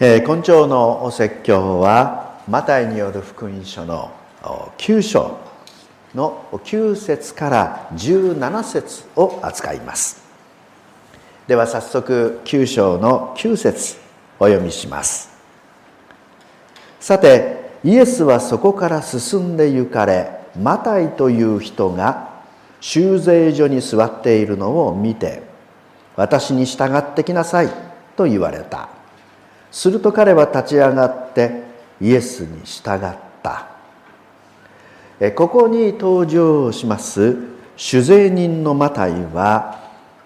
えー、今朝のお説教はマタイによる福音書の9章の9節から17節を扱います。では早速9章の9節お読みします。さてイエスはそこから進んで行かれマタイという人が修税所に座っているのを見て私に従ってきなさいと言われた。すると彼は立ち上がってイエスに従った。ここに登場します主税人のマタイは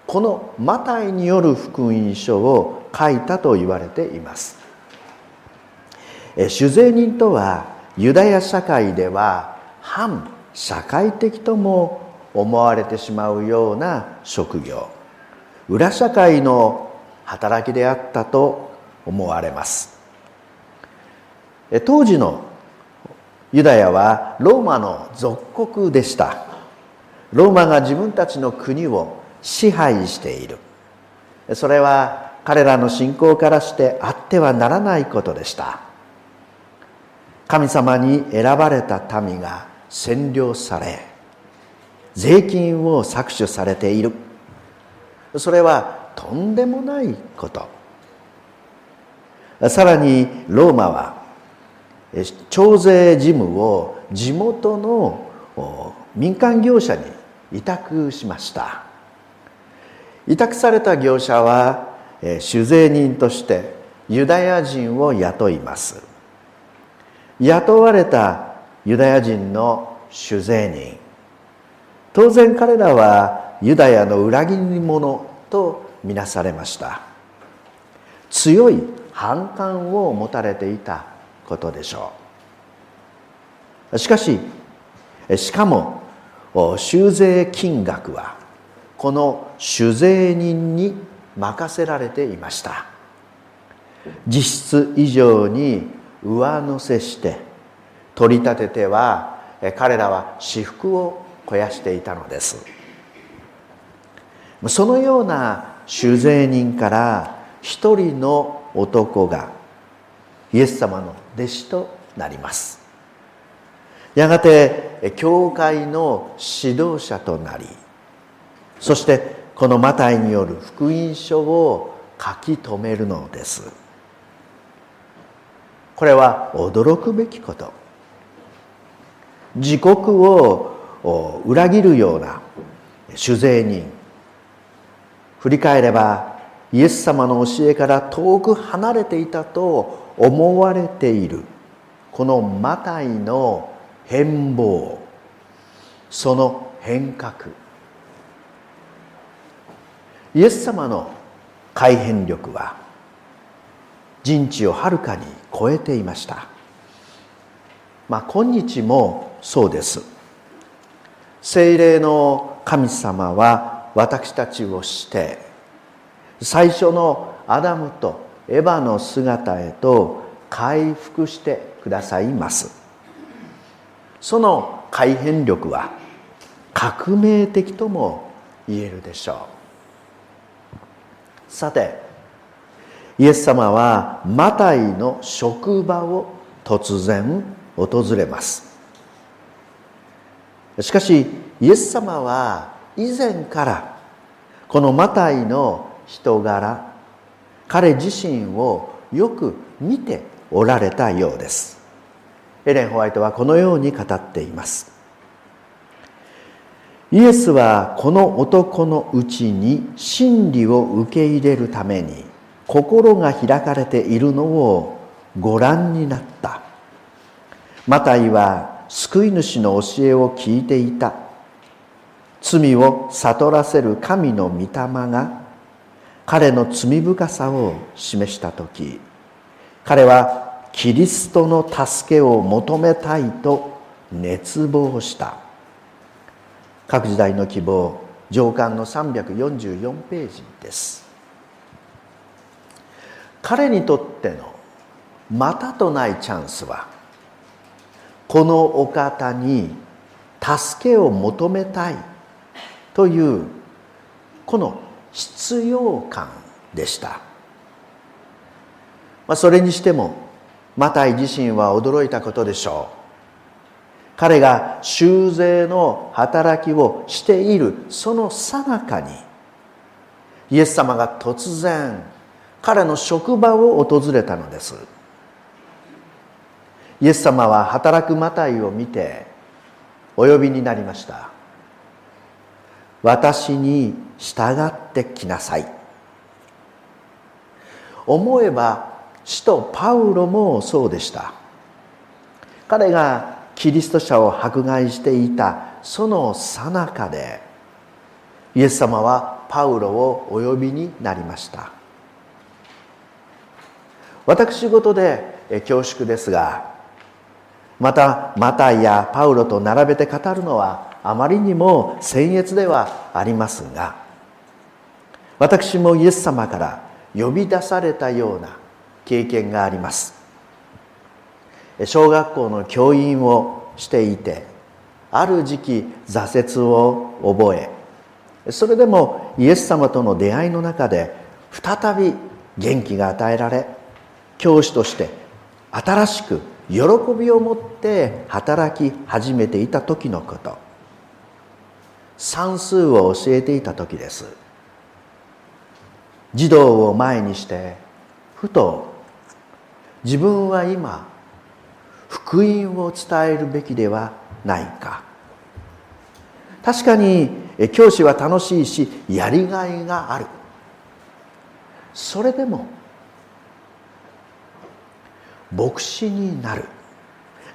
このマタイによる福音書を書いたと言われています。主税人とはユダヤ社会では反社会的とも思われてしまうような職業。裏社会の働きであったと思われます。当時のユダヤはローマの属国でした。ローマが自分たちの国を支配している。それは彼らの信仰からしてあってはならないことでした。神様に選ばれた民が占領され税金を搾取されている。それはとんでもないこと。さらにローマは徴税事務を地元の民間業者に委託しました。委託された業者は酒税人としてユダヤ人を雇います。雇われたユダヤ人の酒税人。当然彼らはユダヤの裏切り者とみなされました。強い反感を持たれていたことでしょう。しかししかも修税金額はこの酒税人に任せられていました。実質以上に上乗せして取り立てては彼らは私腹を肥やしていたのです。そのような酒税人から一人の男がイエス様の弟子となります。やがて教会の指導者となりそしてこのマタイによる福音書を書き留めるのです。これは驚くべきこと。自国を裏切るような酒税人。振り返ればイエス様の教えから遠く離れていたと思われている。このマタイの変貌。その変革。イエス様の改変力は人知をはるかに超えていました。まあ今日もそうです。精霊の神様は私たちをして最初のアダムとエヴァの姿へと回復してくださいます。その改変力は革命的とも言えるでしょう。さてイエス様はマタイの職場を突然訪れます。しかしイエス様は以前からこのマタイの人柄彼自身をよく見ておられたようです。エレン・ホワイトはこのように語っています。イエスはこの男のうちに真理を受け入れるために心が開かれているのをご覧になった。マタイは救い主の教えを聞いていた。罪を悟らせる神の御霊が彼の罪深さを示した時彼はキリストの助けを求めたいと熱望した。各時代の希望上巻の344ページです。彼にとってのまたとないチャンスはこのお方に助けを求めたいというこの必要感でした。あ、それにしてもマタイ自身は驚いたことでしょう。彼が修税の働きをしているその最中にイエス様が突然彼の職場を訪れたのです。イエス様は働くマタイを見てお呼びになりました。私に従ってきなさい。思えば使徒パウロもそうでした。彼がキリスト者を迫害していたその最中でイエス様はパウロをお呼びになりました。私事で恐縮ですがまたマタイやパウロと並べて語るのはあまりにも僭越ではありますが私もイエス様から呼び出されたような経験があります。小学校の教員をしていてある時期挫折を覚えそれでもイエス様との出会いの中で再び元気が与えられ教師として新しく喜びを持って働き始めていた時のこと。算数を教えていた時です。児童を前にしてふと自分は今福音を伝えるべきではないか。確かに教師は楽しいしやりがいがある。それでも牧師になる。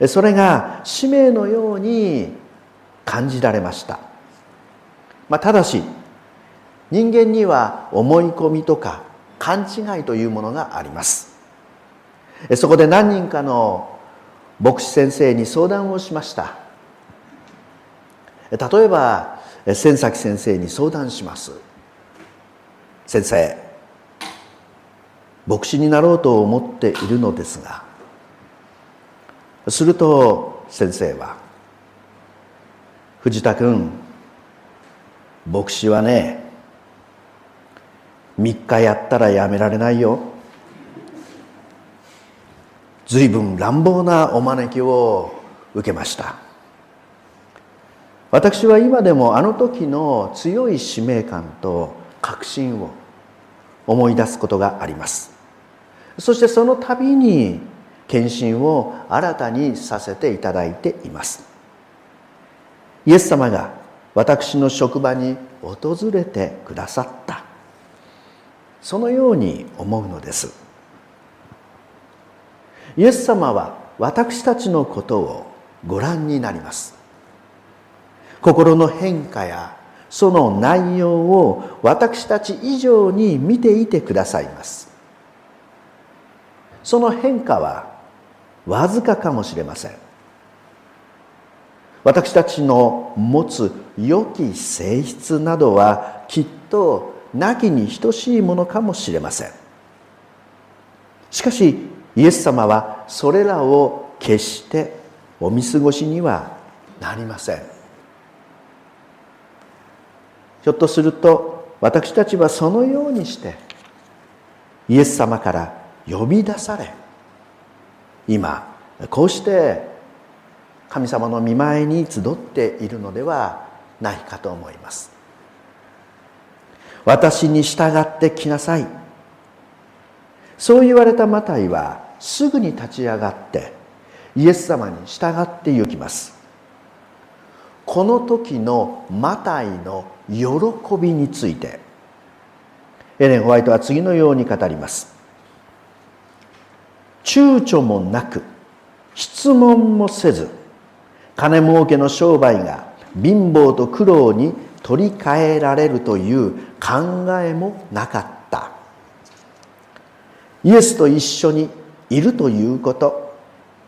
それが使命のように感じられました、まあ、ただし人間には思い込みとか勘違いというものがあります。そこで何人かの牧師先生に相談をしました。例えば千崎先生に相談します。先生牧師になろうと思っているのですが。すると先生は「藤田君牧師はね3日やったらやめられないよ」随分乱暴なお招きを受けました。私は今でもあの時の強い使命感と確信を思い出すことがあります。そしてその度に献身を新たにさせていただいています。イエス様が私の職場に訪れてくださった。そのように思うのです。イエス様は私たちのことをご覧になります。心の変化やその内容を私たち以上に見ていてくださいます。その変化はわずかかもしれません。私たちの持つ良き性質などはきっとなきに等しいものかもしれません。しかしイエス様はそれらを決してお見過ごしにはなりません。ひょっとすると私たちはそのようにしてイエス様から呼び出され今こうして神様の見前に集っているのではないかと思います。私に従ってきなさい。そう言われたマタイはすぐに立ち上がってイエス様に従って行きます。この時のマタイの喜びについてエレン・ホワイトは次のように語ります。躊躇もなく質問もせず金儲けの商売が貧乏と苦労に取り替えられるという考えもなかった。イエスと一緒にいるということ。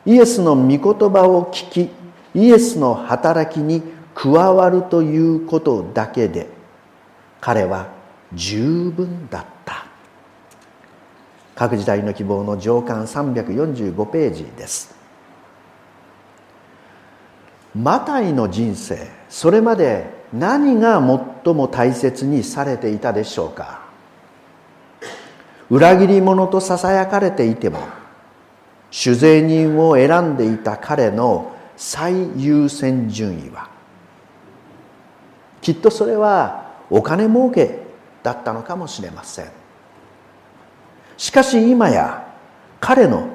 イエスの御言葉を聞きイエスの働きに加わるということだけで彼は十分だった。各時代の希望の上巻345ページです。マタイの人生それまで何が最も大切にされていたでしょうか？裏切り者とささやかれていても酒税人を選んでいた彼の最優先順位は？きっとそれはお金儲けだったのかもしれません。しかし今や彼の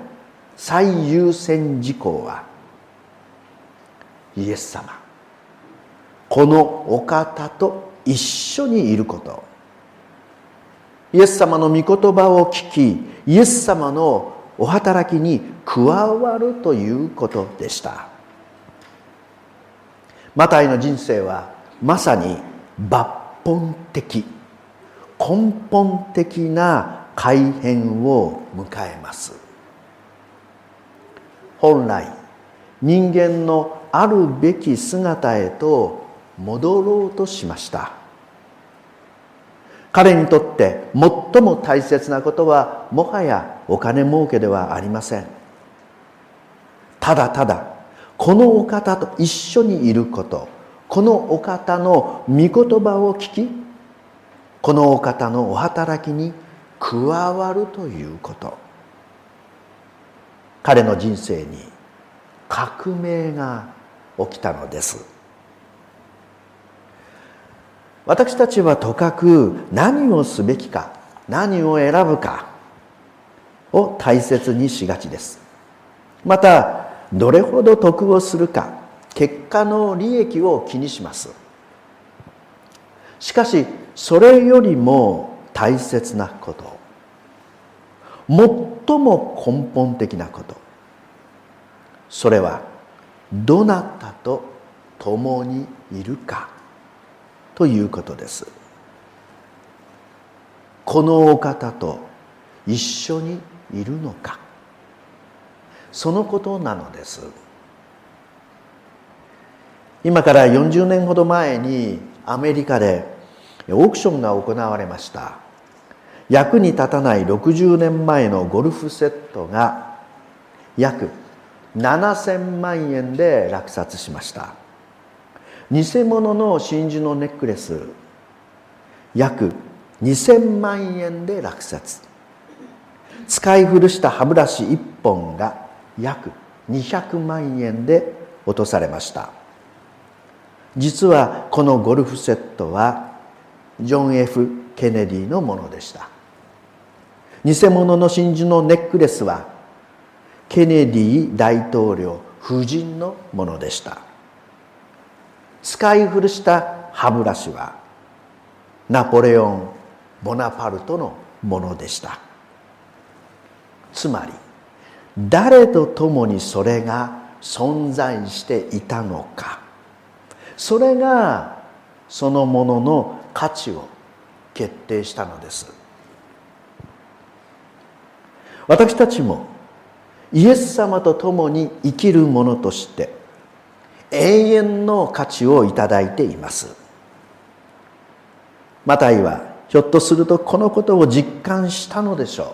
最優先事項はイエス様。このお方と一緒にいること。イエス様の御言葉を聞きイエス様のお働きに加わるということでした。マタイの人生はまさに抜本的根本的な改変を迎えます。本来人間のあるべき姿へと戻ろうとしました。彼にとって最も大切なことはもはやお金儲けではありません。ただただこのお方と一緒にいることこのお方の御言葉を聞きこのお方のお働きに加わるということ。彼の人生に革命が起きたのです。私たちはとかく何をすべきか何を選ぶかを大切にしがちです。またどれほど得をするか結果の利益を気にします。しかしそれよりも大切なこと。最も根本的なこと。それはどなたと共にいるかということです。このお方と一緒にいるのかそのことなのです。今から40年ほど前にアメリカでオークションが行われました。役に立たない60年前のゴルフセットが約7000万円で落札しました。偽物の真珠のネックレス約2000万円で落札使い古した歯ブラシ1本が約200万円で落とされました。実はこのゴルフセットはジョン・ F・ ケネディのものでした。偽物の真珠のネックレスはケネディ大統領夫人のものでした。使い古した歯ブラシはナポレオン・ボナパルトのものでした。つまり誰と共にそれが存在していたのかそれがそのものの価値を決定したのです。私たちもイエス様と共に生きる者として永遠の価値をいただいています。マタイはひょっとするとこのことを実感したのでしょ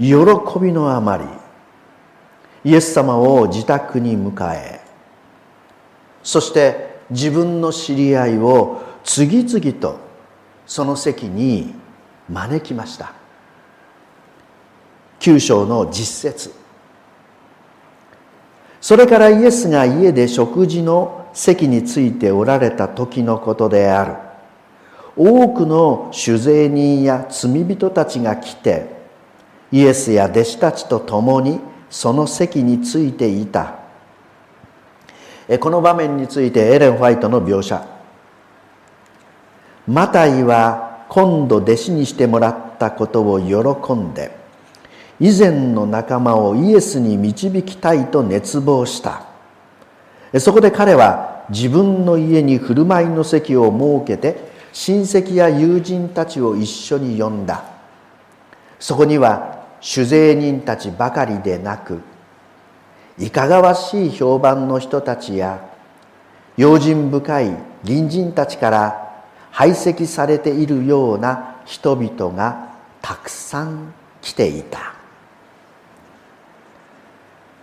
う。喜びのあまりイエス様を自宅に迎えそして自分の知り合いを次々とその席に招きました。9章の実節。それからイエスが家で食事の席についておられた時のことである。多くの酒税人や罪人たちが来てイエスや弟子たちと共にその席についていた。この場面についてエレン・ホワイトの描写。マタイは今度弟子にしてもらったことを喜んで以前の仲間をイエスに導きたいと熱望した。そこで彼は自分の家に振る舞いの席を設けて親戚や友人たちを一緒に呼んだ。そこには酒税人たちばかりでなくいかがわしい評判の人たちや用心深い隣人たちから排斥されているような人々がたくさん来ていた。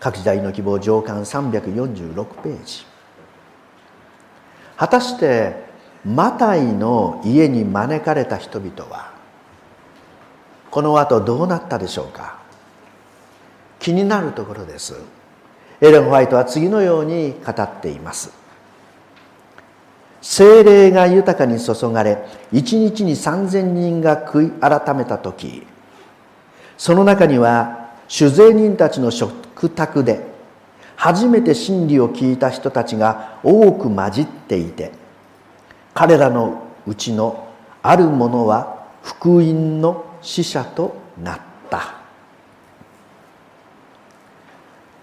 各時代の希望上巻346ページ。果たしてマタイの家に招かれた人々はこの後どうなったでしょうか？気になるところです。エレン・ホワイトは次のように語っています。精霊が豊かに注がれ一日に3,000人が悔い改めた時その中には酒税人たちの食卓で初めて真理を聞いた人たちが多く混じっていて彼らのうちのある者は福音の使者となった。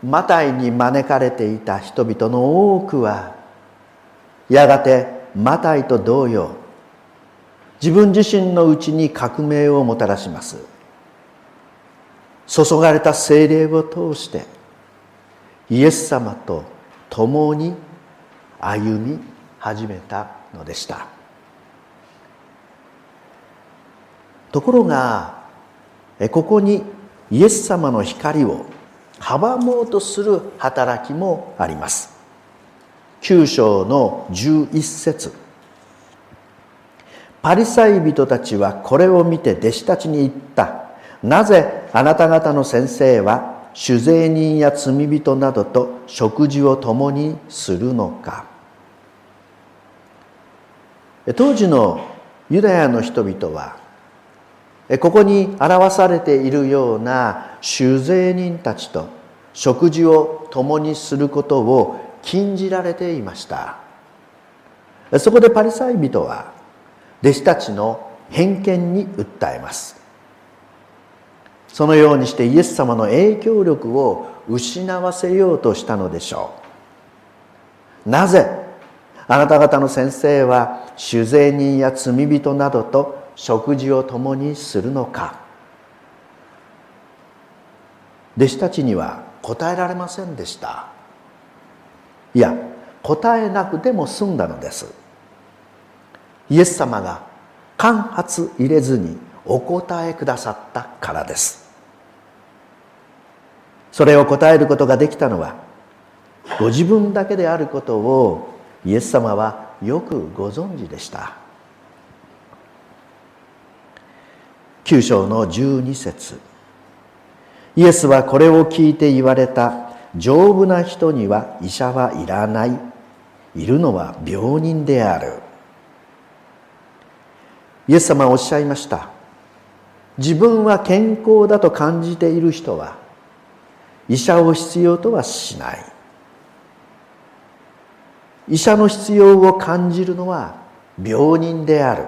マタイに招かれていた人々の多くはやがてマタイと同様自分自身のうちに革命をもたらします。注がれた精霊を通してイエス様と共に歩み始めたのでした。ところがここにイエス様の光を阻もうとする働きもあります。9章の11節。パリサイ人たちはこれを見て弟子たちに言った。なぜあなた方の先生は酒税人や罪人などと食事を共にするのか。当時のユダヤの人々はここに表されているような酒税人たちと食事を共にすることを禁じられていました。そこでパリサイ人は弟子たちの偏見に訴えます。そのようにしてイエス様の影響力を失わせようとしたのでしょう。なぜあなた方の先生は酒税人や罪人などと食事を共にするのか。弟子たちには答えられませんでした。いや答えなくても済んだのです。イエス様が間髪入れずにお答えくださったからです。それを答えることができたのはご自分だけであることをイエス様はよくご存知でした。9章の12節。イエスはこれを聞いて言われた。丈夫な人には医者はいらない。いるのは病人である。イエス様はおっしゃいました。自分は健康だと感じている人は医者を必要とはしない。医者の必要を感じるのは病人である。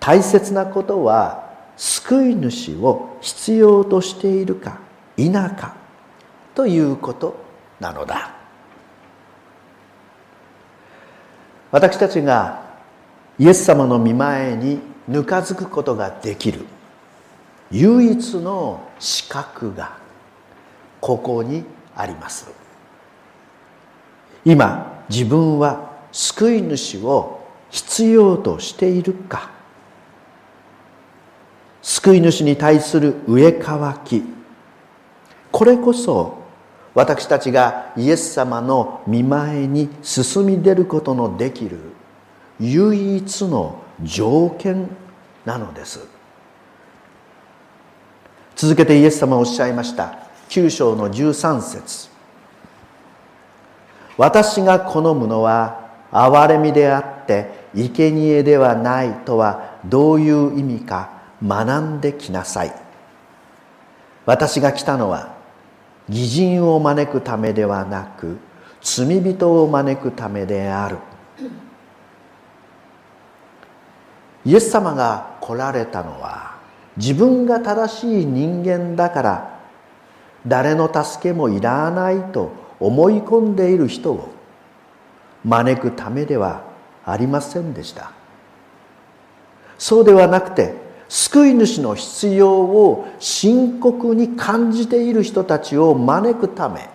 大切なことは救い主を必要としているか否かということなのだ。私たちがイエス様の御前にぬかづくことができる唯一の資格がここにあります。今自分は救い主を必要としているか。救い主に対する上乾き。これこそ私たちがイエス様の見前に進み出ることのできる唯一の条件なのです。続けてイエス様はおっしゃいました。9章の13節。私が好むのは憐れみであって生贄ではないとはどういう意味か学んできなさい。私が来たのは義人を招くためではなく罪人を招くためである。イエス様が来られたのは自分が正しい人間だから誰の助けもいらないと思い込んでいる人を招くためではありませんでした。そうではなくて救い主の必要を深刻に感じている人たちを招くため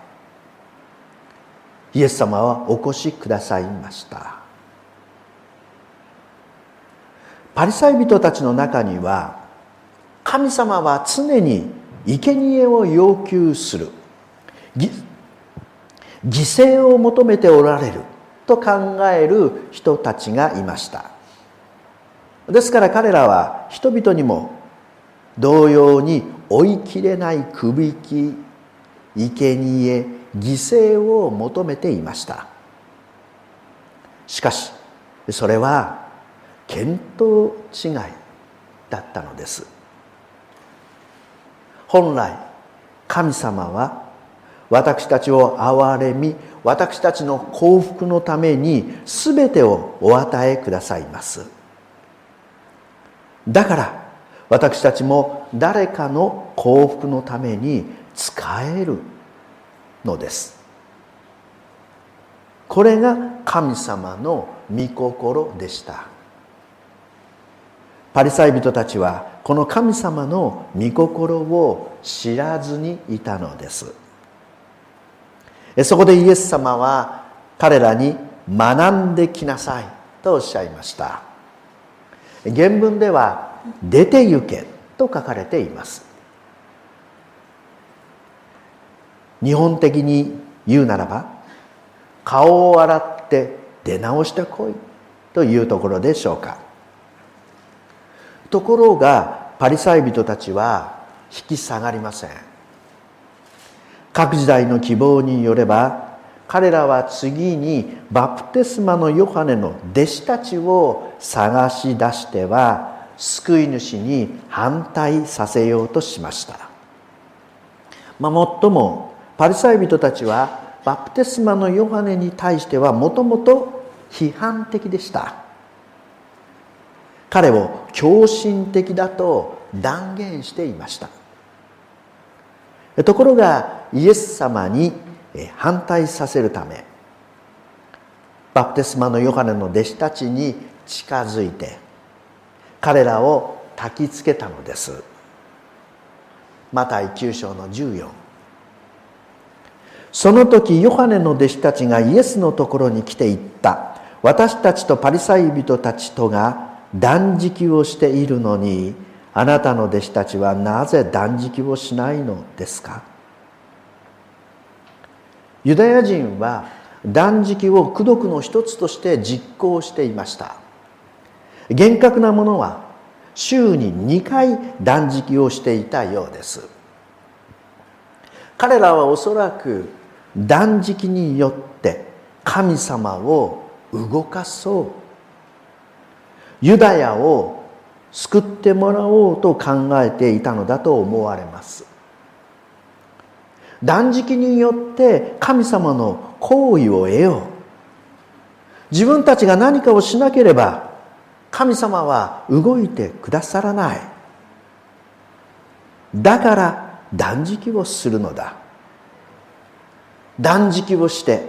イエス様はお越しくださいました。パリサイ人たちの中には神様は常に生贄を要求する。犠牲を求めておられる。と考える人たちがいました。ですから彼らは人々にも同様に追いきれないくびき生贄犠牲を求めていました。しかしそれは見当違いだったのです。本来神様は私たちを憐れみ私たちの幸福のために全てをお与えくださいます。だから私たちも誰かの幸福のために使えるのです。これが神様の御心でした。パリサイ人たちはこの神様の御心を知らずにいたのです。そこでイエス様は彼らに学んできなさいとおっしゃいました。原文では出て行けと書かれています。日本的に言うならば顔を洗って出直してこいというところでしょうか。ところがパリサイ人たちは引き下がりません。各時代の希望によれば彼らは次にバプテスマのヨハネの弟子たちを探し出しては救い主に反対させようとしました、まあ、もっともパリサイ人たちはバプテスマのヨハネに対してはもともと批判的でした。彼を狂信的だと断言していました。ところがイエス様に反対させるためバプテスマのヨハネの弟子たちに近づいて彼らを焚きつけたのです。マタイ9章の14その時ヨハネの弟子たちがイエスのところに来て言った。私たちとパリサイ人たちとが断食をしているのにあなたの弟子たちはなぜ断食をしないのですか？ユダヤ人は断食を功徳の一つとして実行していました。厳格なものは週に2回断食をしていたようです。彼らはおそらく断食によって神様を動かそうユダヤを救ってもらおうと考えていたのだと思われます。断食によって神様の行為を得よう。自分たちが何かをしなければ神様は動いてくださらない。だから断食をするのだ。断食をして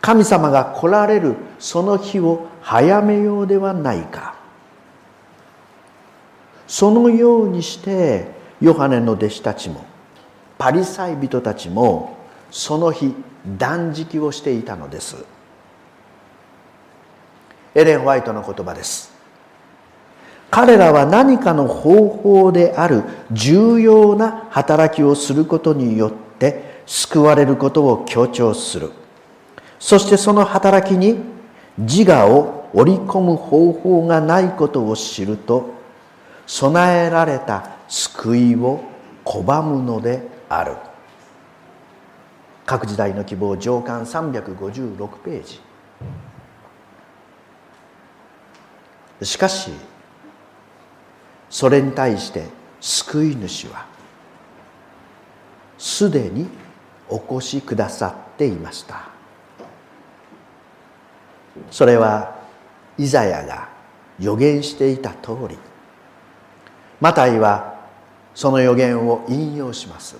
神様が来られるその日を早めようではないか。そのようにしてヨハネの弟子たちもパリサイ人たちもその日断食をしていたのです。エレン・ホワイトの言葉です。彼らは何かの方法である重要な働きをすることによって救われることを強調する。そしてその働きに自我を織り込む方法がないことを知ると備えられた救いを拒むのである。各時代の希望上巻356ページ。しかしそれに対して救い主はすでにお越しくださっていました。それはイザヤが予言していた通り。マタイはその予言を引用します。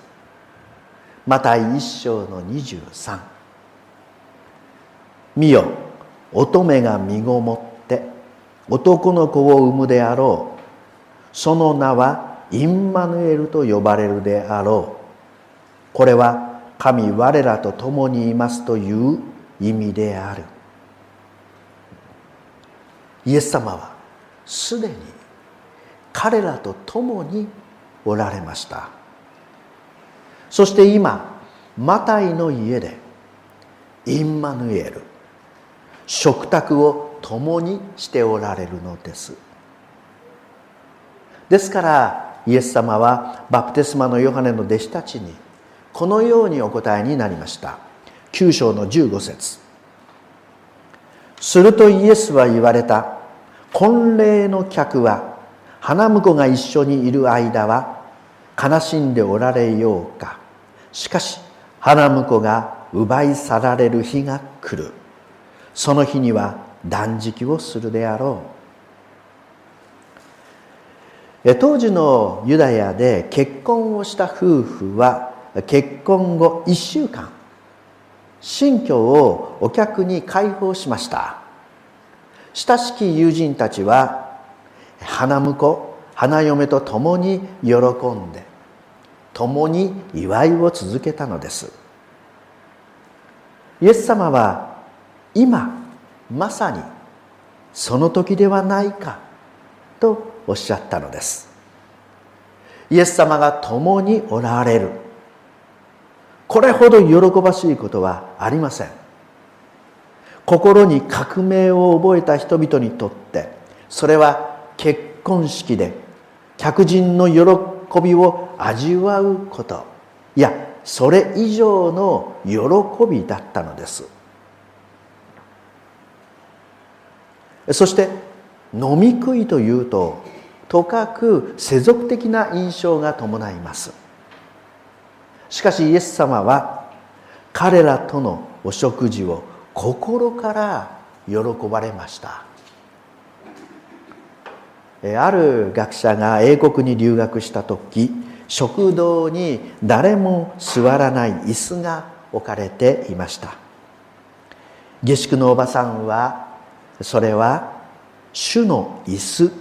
マタイ一章の23見よ乙女が身ごもって男の子を産むであろう。その名はインマヌエルと呼ばれるであろう。これは神我らと共にいますという意味である。イエス様はすでに彼らと共におられました。そして今マタイの家でインマヌエル食卓を共にしておられるのです。ですからイエス様はバプテスマのヨハネの弟子たちにこのようにお答えになりました。9章の15節。するとイエスは言われた。婚礼の客は花婿が一緒にいる間は悲しんでおられようか。しかし花婿が奪い去られる日が来る。その日には断食をするであろう。当時のユダヤで結婚をした夫婦は結婚後1週間新居をお客に開放しました。親しき友人たちは花婿花嫁と共に喜んで共に祝いを続けたのです。イエス様は今まさにその時ではないかとおっしゃったのです。イエス様が共におられる。これほど喜ばしいことはありません。心に革命を覚えた人々にとってそれは結婚式で客人の喜びを味わうこといやそれ以上の喜びだったのです。そして飲み食いというととかく世俗的な印象が伴います。しかしイエス様は彼らとのお食事を心から喜ばれました。ある学者が英国に留学した時食堂に誰も座らない椅子が置かれていました。下宿のおばさんはそれは主の椅子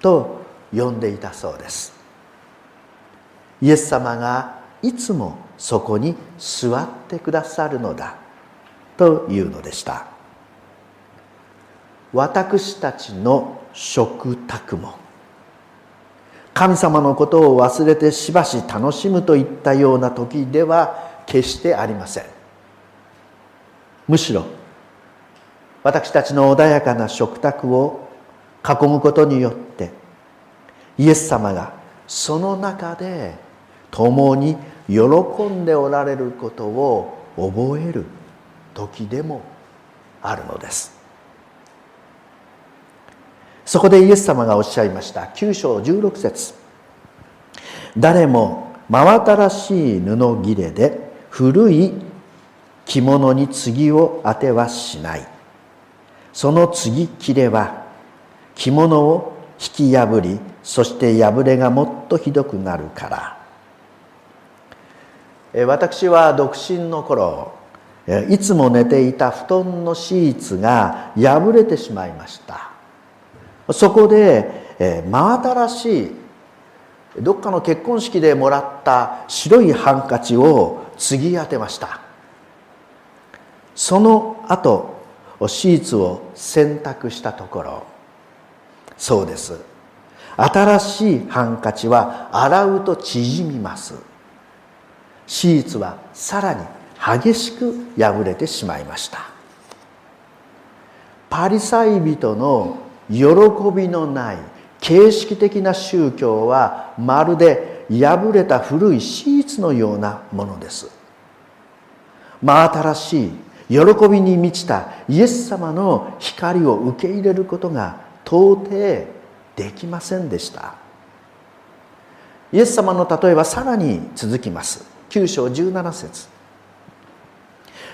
と呼んでいたそうです。イエス様がいつもそこに座ってくださるのだというのでした。私たちの食卓も神様のことを忘れてしばし楽しむといったような時では決してありません。むしろ私たちの穏やかな食卓を囲むことによってイエス様がその中で共に喜んでおられることを覚える時でもあるのです。そこでイエス様がおっしゃいました。9章16節。誰も真新しい布切れで古い着物に継を当てはしない。その継ぎ切れは着物を引き破りそして破れがもっとひどくなるから。私は独身の頃いつも寝ていた布団のシーツが破れてしまいました。そこで真新しいどっかの結婚式でもらった白いハンカチを継ぎ当てました。その後シーツを洗濯したところそうです。新しいハンカチは洗うと縮みます。シーツはさらに激しく破れてしまいました。パリサイ人の喜びのない形式的な宗教はまるで破れた古いシーツのようなものです。真新しい喜びに満ちたイエス様の光を受け入れることが到底できませんでした。イエス様の例えはさらに続きます。9章17節。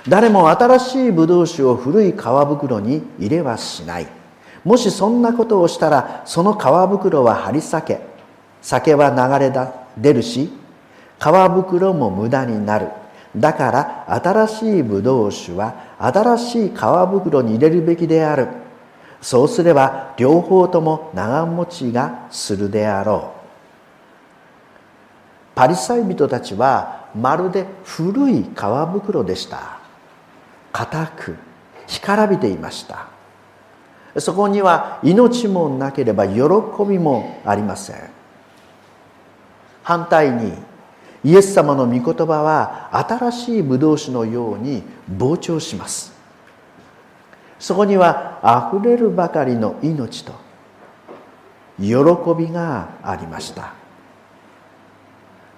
誰も新しいブドウ酒を古い皮袋に入れはしない。もしそんなことをしたらその皮袋は張り裂け酒は流れ出るし皮袋も無駄になる。だから新しいブドウ酒は新しい皮袋に入れるべきである。そうすれば両方とも長持ちがするであろう。パリサイ人たちはまるで古い皮袋でした。硬く干からびていました。そこには命もなければ喜びもありません。反対にイエス様の御言葉は新しいブドウ酒のように膨張します。そこにはあふれるばかりの命と喜びがありました。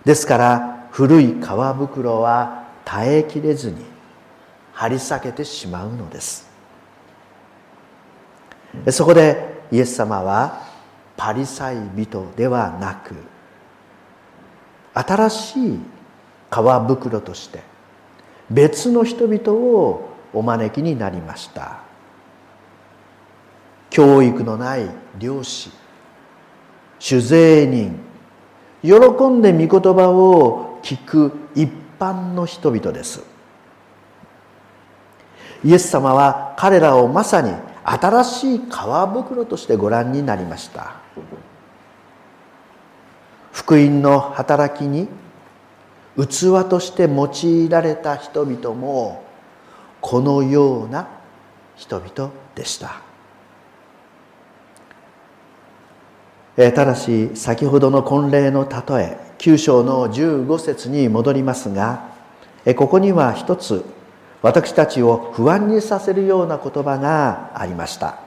ですから古い皮袋は耐えきれずに張り裂けてしまうのです。そこでイエス様はパリサイ人ではなく新しい皮袋として別の人々をお招きになりました。教育のない漁師酒税人喜んで御言葉を聞く一般の人々です。イエス様は彼らをまさに新しい皮袋としてご覧になりました。福音の働きに器として用いられた人々もこのような人々でした。ただし先ほどの婚礼の例え9章の15節に戻りますがここには一つ私たちを不安にさせるような言葉がありました。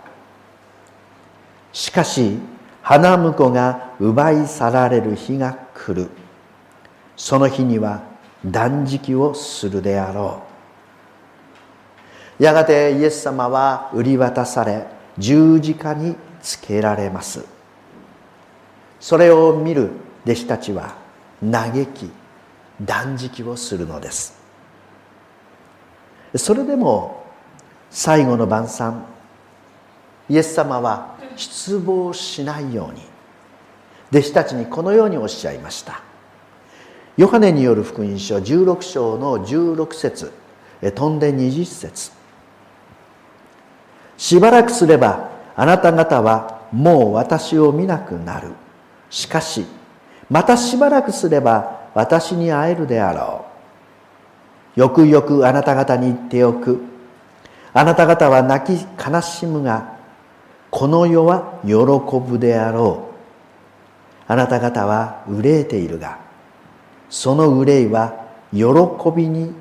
しかし花婿が奪い去られる日が来る。その日には断食をするであろう。やがてイエス様は売り渡され十字架につけられます。それを見る弟子たちは嘆き断食をするのです。それでも最後の晩餐イエス様は失望しないように弟子たちにこのようにおっしゃいました。ヨハネによる福音書16章の16節飛んで20節。しばらくすればあなた方はもう私を見なくなる。しかしまたしばらくすれば私に会えるであろう。よくよくあなた方に言っておく。あなた方は泣き悲しむがこの世は喜ぶであろう。あなた方は憂えているがその憂いは喜びに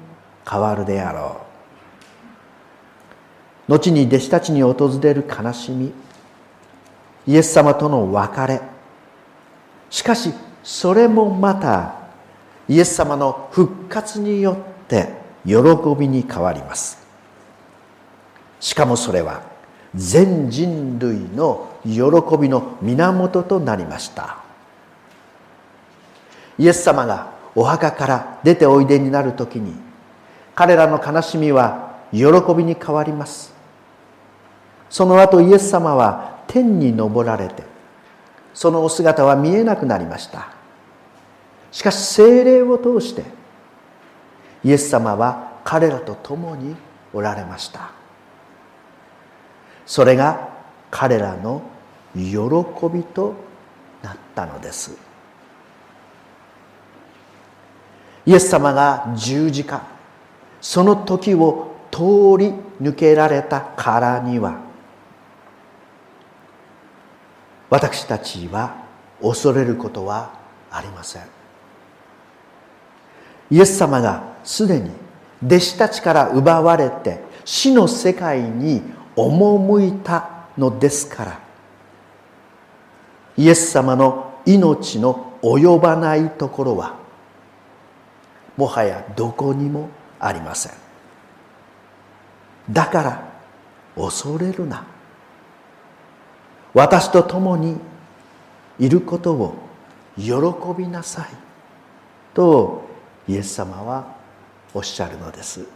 変わるであろう。後に弟子たちに訪れる悲しみイエス様との別れ。しかしそれもまたイエス様の復活によって喜びに変わります。しかもそれは全人類の喜びの源となりました。イエス様がお墓から出ておいでになる時に彼らの悲しみは喜びに変わります。その後イエス様は天に昇られてそのお姿は見えなくなりました。しかし精霊を通してイエス様は彼らと共におられました。それが彼らの喜びとなったのです。イエス様が十字架その時を通り抜けられたからには私たちは恐れることはありません。イエス様がすでに弟子たちから奪われて死の世界に赴いたのですからイエス様の命の及ばないところはもはやどこにもありません。だから恐れるな。私と共にいることを喜びなさい。とイエス様はおっしゃるのです。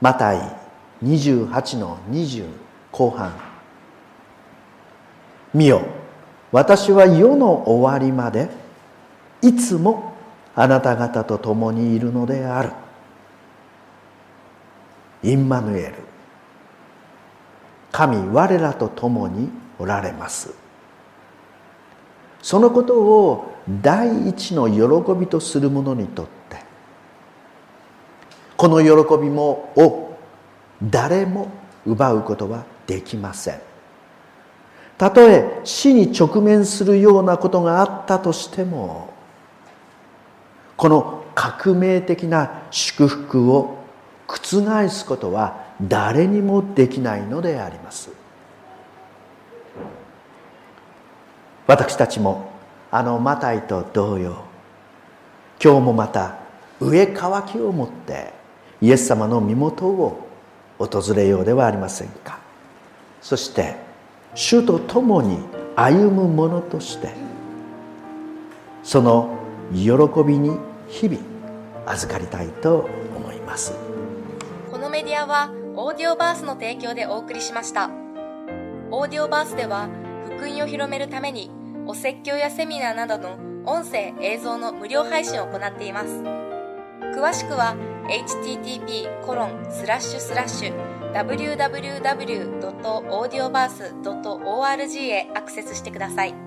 マタイ28の20後半。見よ私は世の終わりまでいつもあなた方と共にいるのである。インマヌエル神我らと共におられます。そのことを第一の喜びとする者にとってこの喜びもを誰も奪うことはできません。たとえ死に直面するようなことがあったとしてもこの革命的な祝福を覆すことは誰にもできないのであります。私たちもあのマタイと同様今日もまた上乾きを持ってイエス様の身元を訪れようではありませんか。そして主と共に歩む者としてその喜びに日々預かりたいと思います。このメディアはオーディオバースの提供でお送りしました。オーディオバースでは福音を広めるためにお説教やセミナーなどの音声映像の無料配信を行っています詳しくは http コロンスラッシュスラッシュ www.audioverse.org へアクセスしてください。